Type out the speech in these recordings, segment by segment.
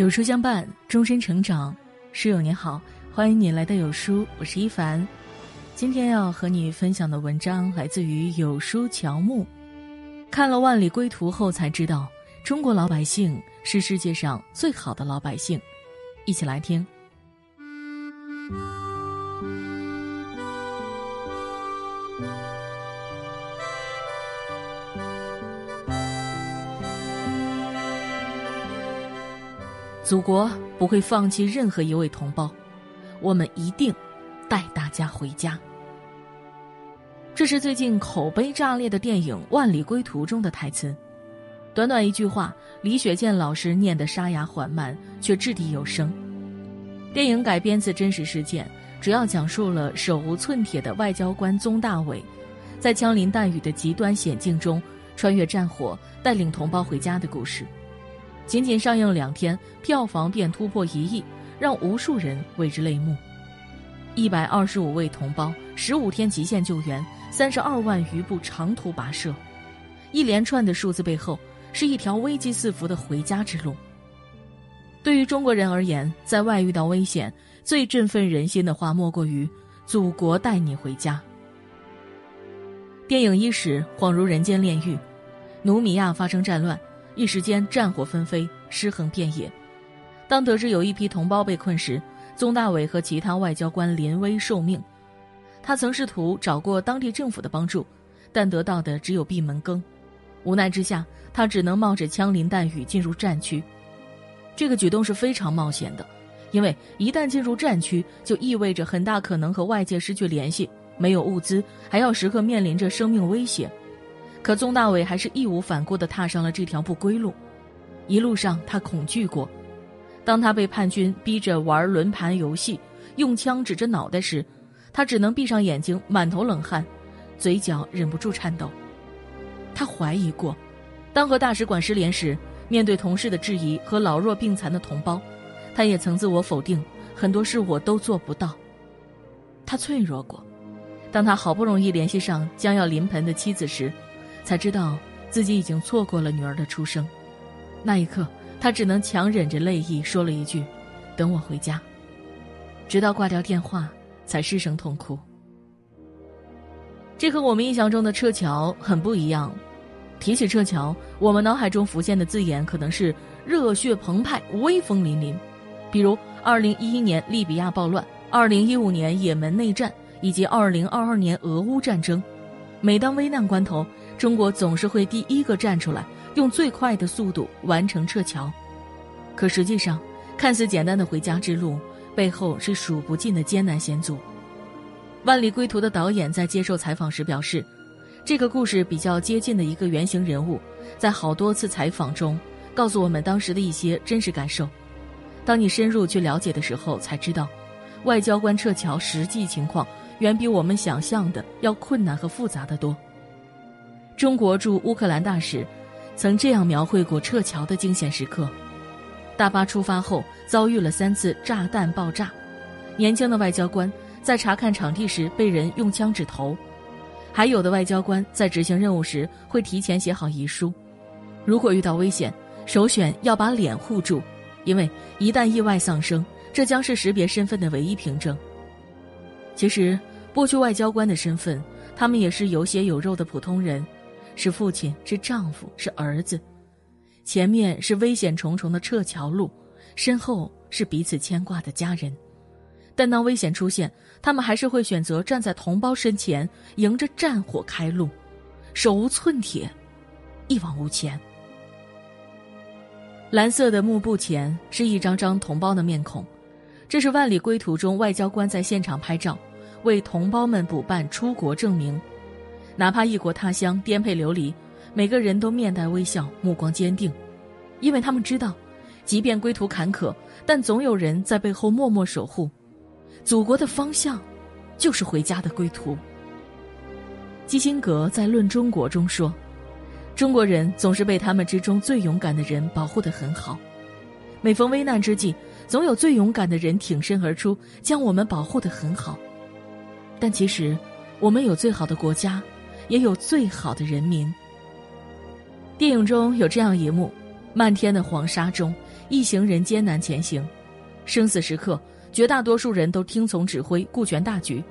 有书相伴，终身成长。室友你好，欢迎你来到有书，我是一凡。今天要和你分享的文章来自于有书乔木。看了《万里归途》后，才知道中国老百姓是世界上最好的老百姓。一起来听。祖国不会放弃任何一位同胞，我们一定带大家回家。这是最近口碑炸裂的电影《万里归途》中的台词，短短一句话，李雪健老师念得沙哑缓慢，却掷地有声。电影改编自真实事件，主要讲述了手无寸铁的外交官宗大伟，在枪林弹雨的极端险境中，穿越战火，带领同胞回家的故事。仅仅上映两天，票房便突破一亿，让无数人为之泪目。一百二十五位同胞，十五天极限救援，三十二万余步长途跋涉，一连串的数字背后，是一条危机四伏的回家之路。对于中国人而言，在外遇到危险，最振奋人心的话，莫过于“祖国带你回家”。电影伊始，恍如人间炼狱，努米亚发生战乱。一时间战火纷飞，尸横遍野。当得知有一批同胞被困时，宗大伟和其他外交官临危受命。他曾试图找过当地政府的帮助，但得到的只有闭门羹。无奈之下，他只能冒着枪林弹雨进入战区。这个举动是非常冒险的，因为一旦进入战区，就意味着很大可能和外界失去联系，没有物资，还要时刻面临着生命威胁。可宗大伟还是义无反顾地踏上了这条不归路，一路上他恐惧过，当他被叛军逼着玩轮盘游戏，用枪指着脑袋时，他只能闭上眼睛，满头冷汗，嘴角忍不住颤抖。他怀疑过，当和大使馆失联时，面对同事的质疑和老弱病残的同胞，他也曾自我否定，很多事我都做不到。他脆弱过，当他好不容易联系上将要临盆的妻子时。才知道自己已经错过了女儿的出生，那一刻，他只能强忍着泪意说了一句：“等我回家。”直到挂掉电话，才失声痛哭。这和我们印象中的撤侨很不一样。提起撤侨，我们脑海中浮现的字眼可能是热血澎湃、威风凛凛，比如2011年利比亚暴乱、2015年也门内战以及2022年俄乌战争。每当危难关头，中国总是会第一个站出来，用最快的速度完成撤侨。可实际上，看似简单的回家之路，背后是数不尽的艰难险阻。《万里归途》的导演在接受采访时表示，这个故事比较接近的一个原型人物，在好多次采访中，告诉我们当时的一些真实感受。当你深入去了解的时候，才知道，外交官撤侨实际情况。远比我们想象的要困难和复杂的多。中国驻乌克兰大使曾这样描绘过撤侨的惊险时刻：大巴出发后遭遇了三次炸弹爆炸，年轻的外交官在查看场地时被人用枪指头，还有的外交官在执行任务时会提前写好遗书，如果遇到危险，首选要把脸护住，因为一旦意外丧生，这将是识别身份的唯一凭证。其实。剥去外交官的身份，他们也是有血有肉的普通人，是父亲，是丈夫，是儿子。前面是危险重重的撤侨路，身后是彼此牵挂的家人。但当危险出现，他们还是会选择站在同胞身前，迎着战火开路，手无寸铁，一往无前。蓝色的幕布前是一张张同胞的面孔，这是《万里归途》中外交官在现场拍照。为同胞们补办出国证明，哪怕异国他乡颠沛流离，每个人都面带微笑，目光坚定，因为他们知道，即便归途坎坷，但总有人在背后默默守护。祖国的方向，就是回家的归途。基辛格在《论中国》中说：“中国人总是被他们之中最勇敢的人保护得很好，每逢危难之际，总有最勇敢的人挺身而出，将我们保护得很好。”但其实，我们有最好的国家，也有最好的人民。电影中有这样一幕：漫天的黄沙中，一行人艰难前行，生死时刻，绝大多数人都听从指挥，顾全大局。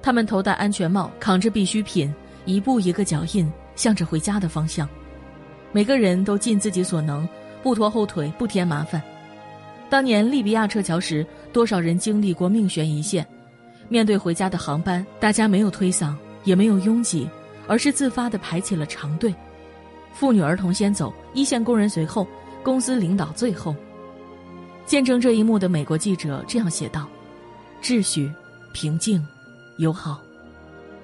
他们头戴安全帽，扛着必需品，一步一个脚印，向着回家的方向。每个人都尽自己所能，不拖后腿，不添麻烦。当年利比亚撤侨时，多少人经历过命悬一线？面对回家的航班，大家没有推搡，也没有拥挤，而是自发地排起了长队。妇女儿童先走，一线工人随后，公司领导最后。见证这一幕的美国记者这样写道：“秩序，平静。”友好，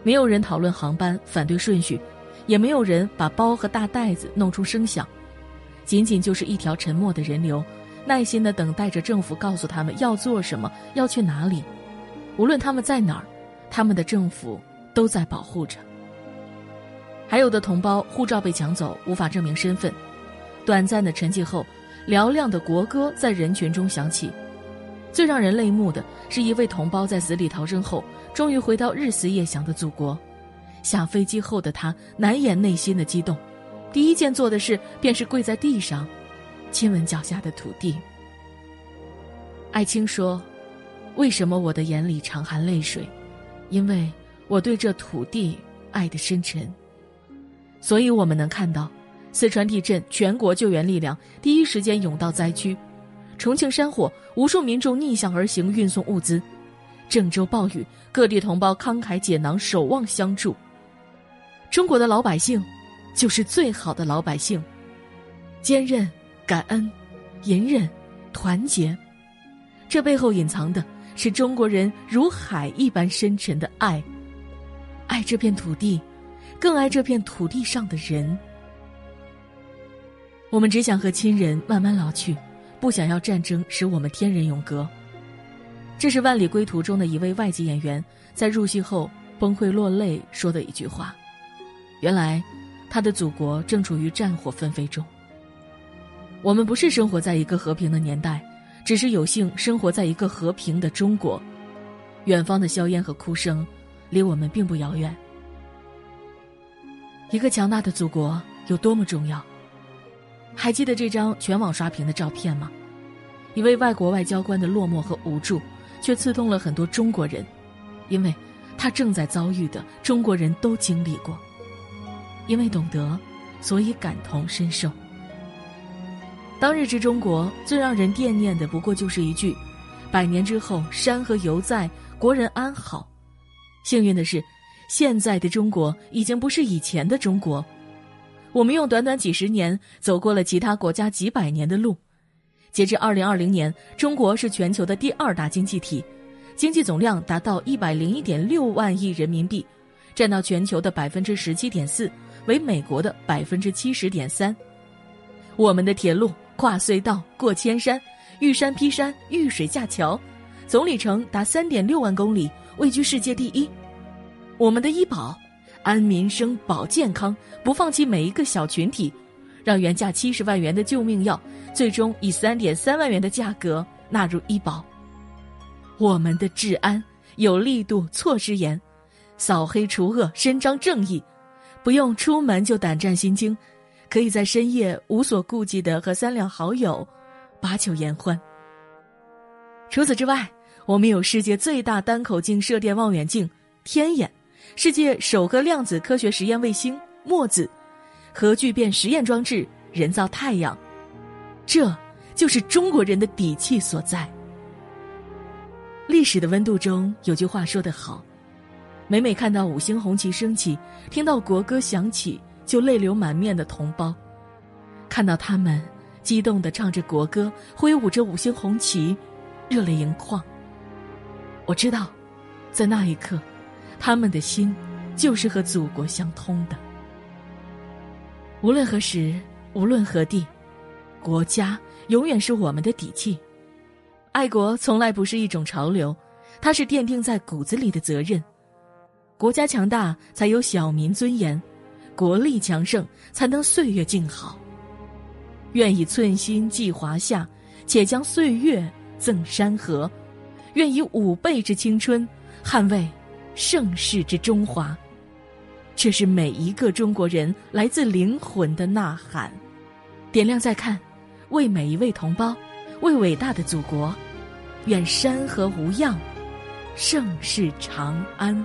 没有人讨论航班反对顺序，也没有人把包和大袋子弄出声响，仅仅就是一条沉默的人流，耐心的等待着政府告诉他们要做什么，要去哪里。无论他们在哪儿，他们的政府都在保护着。还有的同胞护照被抢走，无法证明身份，短暂的沉寂后，嘹亮的国歌在人群中响起。最让人泪目的是一位同胞在死里逃生后。终于回到日思夜想的祖国，下飞机后的他难掩内心的激动，第一件做的事便是跪在地上，亲吻脚下的土地。艾青说：“为什么我的眼里常含泪水？因为我对这土地爱的深沉。所以我们能看到，四川地震，全国救援力量第一时间涌到灾区；重庆山火，无数民众逆向而行运送物资。”郑州暴雨，各地同胞慷慨解囊，守望相助。中国的老百姓，就是最好的老百姓，坚韧、感恩、隐忍、团结，这背后隐藏的是中国人如海一般深沉的爱，爱这片土地，更爱这片土地上的人。我们只想和亲人慢慢老去，不想要战争使我们天人永隔。这是《万里归途》中的一位外籍演员在入戏后崩溃落泪说的一句话。原来，他的祖国正处于战火纷飞中。我们不是生活在一个和平的年代，只是有幸生活在一个和平的中国。远方的硝烟和哭声，离我们并不遥远。一个强大的祖国有多么重要？还记得这张全网刷屏的照片吗？一位外国外交官的落寞和无助。却刺痛了很多中国人，因为他正在遭遇的，中国人都经历过。因为懂得，所以感同身受。当日之中国，最让人惦念的，不过就是一句：“百年之后，山河犹在，国人安好。”幸运的是，现在的中国已经不是以前的中国。我们用短短几十年，走过了其他国家几百年的路。截至二零二零年，中国是全球的第二大经济体，经济总量达到一百零一点六万亿人民币，占到全球的百分之十七点四，为美国的百分之七十点三。我们的铁路跨隧道、过千山，遇山劈山、遇水架桥，总里程达三点六万公里，位居世界第一。我们的医保，安民生、保健康，不放弃每一个小群体。让原价七十万元的救命药，最终以三点三万元的价格纳入医保。我们的治安有力度，措施严，扫黑除恶，伸张正义，不用出门就胆战心惊，可以在深夜无所顾忌的和三两好友把酒言欢。除此之外，我们有世界最大单口径射电望远镜“天眼”，世界首个量子科学实验卫星“墨子”。核聚变实验装置、人造太阳，这就是中国人的底气所在。历史的温度中有句话说得好：每每看到五星红旗升起，听到国歌响起，就泪流满面的同胞，看到他们激动地唱着国歌，挥舞着五星红旗，热泪盈眶。我知道，在那一刻，他们的心就是和祖国相通的。无论何时，无论何地，国家永远是我们的底气。爱国从来不是一种潮流，它是奠定在骨子里的责任。国家强大，才有小民尊严；国力强盛，才能岁月静好。愿以寸心寄华夏，且将岁月赠山河；愿以五倍之青春，捍卫盛世之中华。这是每一个中国人来自灵魂的呐喊。点亮再看，为每一位同胞为伟大的祖国，愿山河无恙，盛世长安。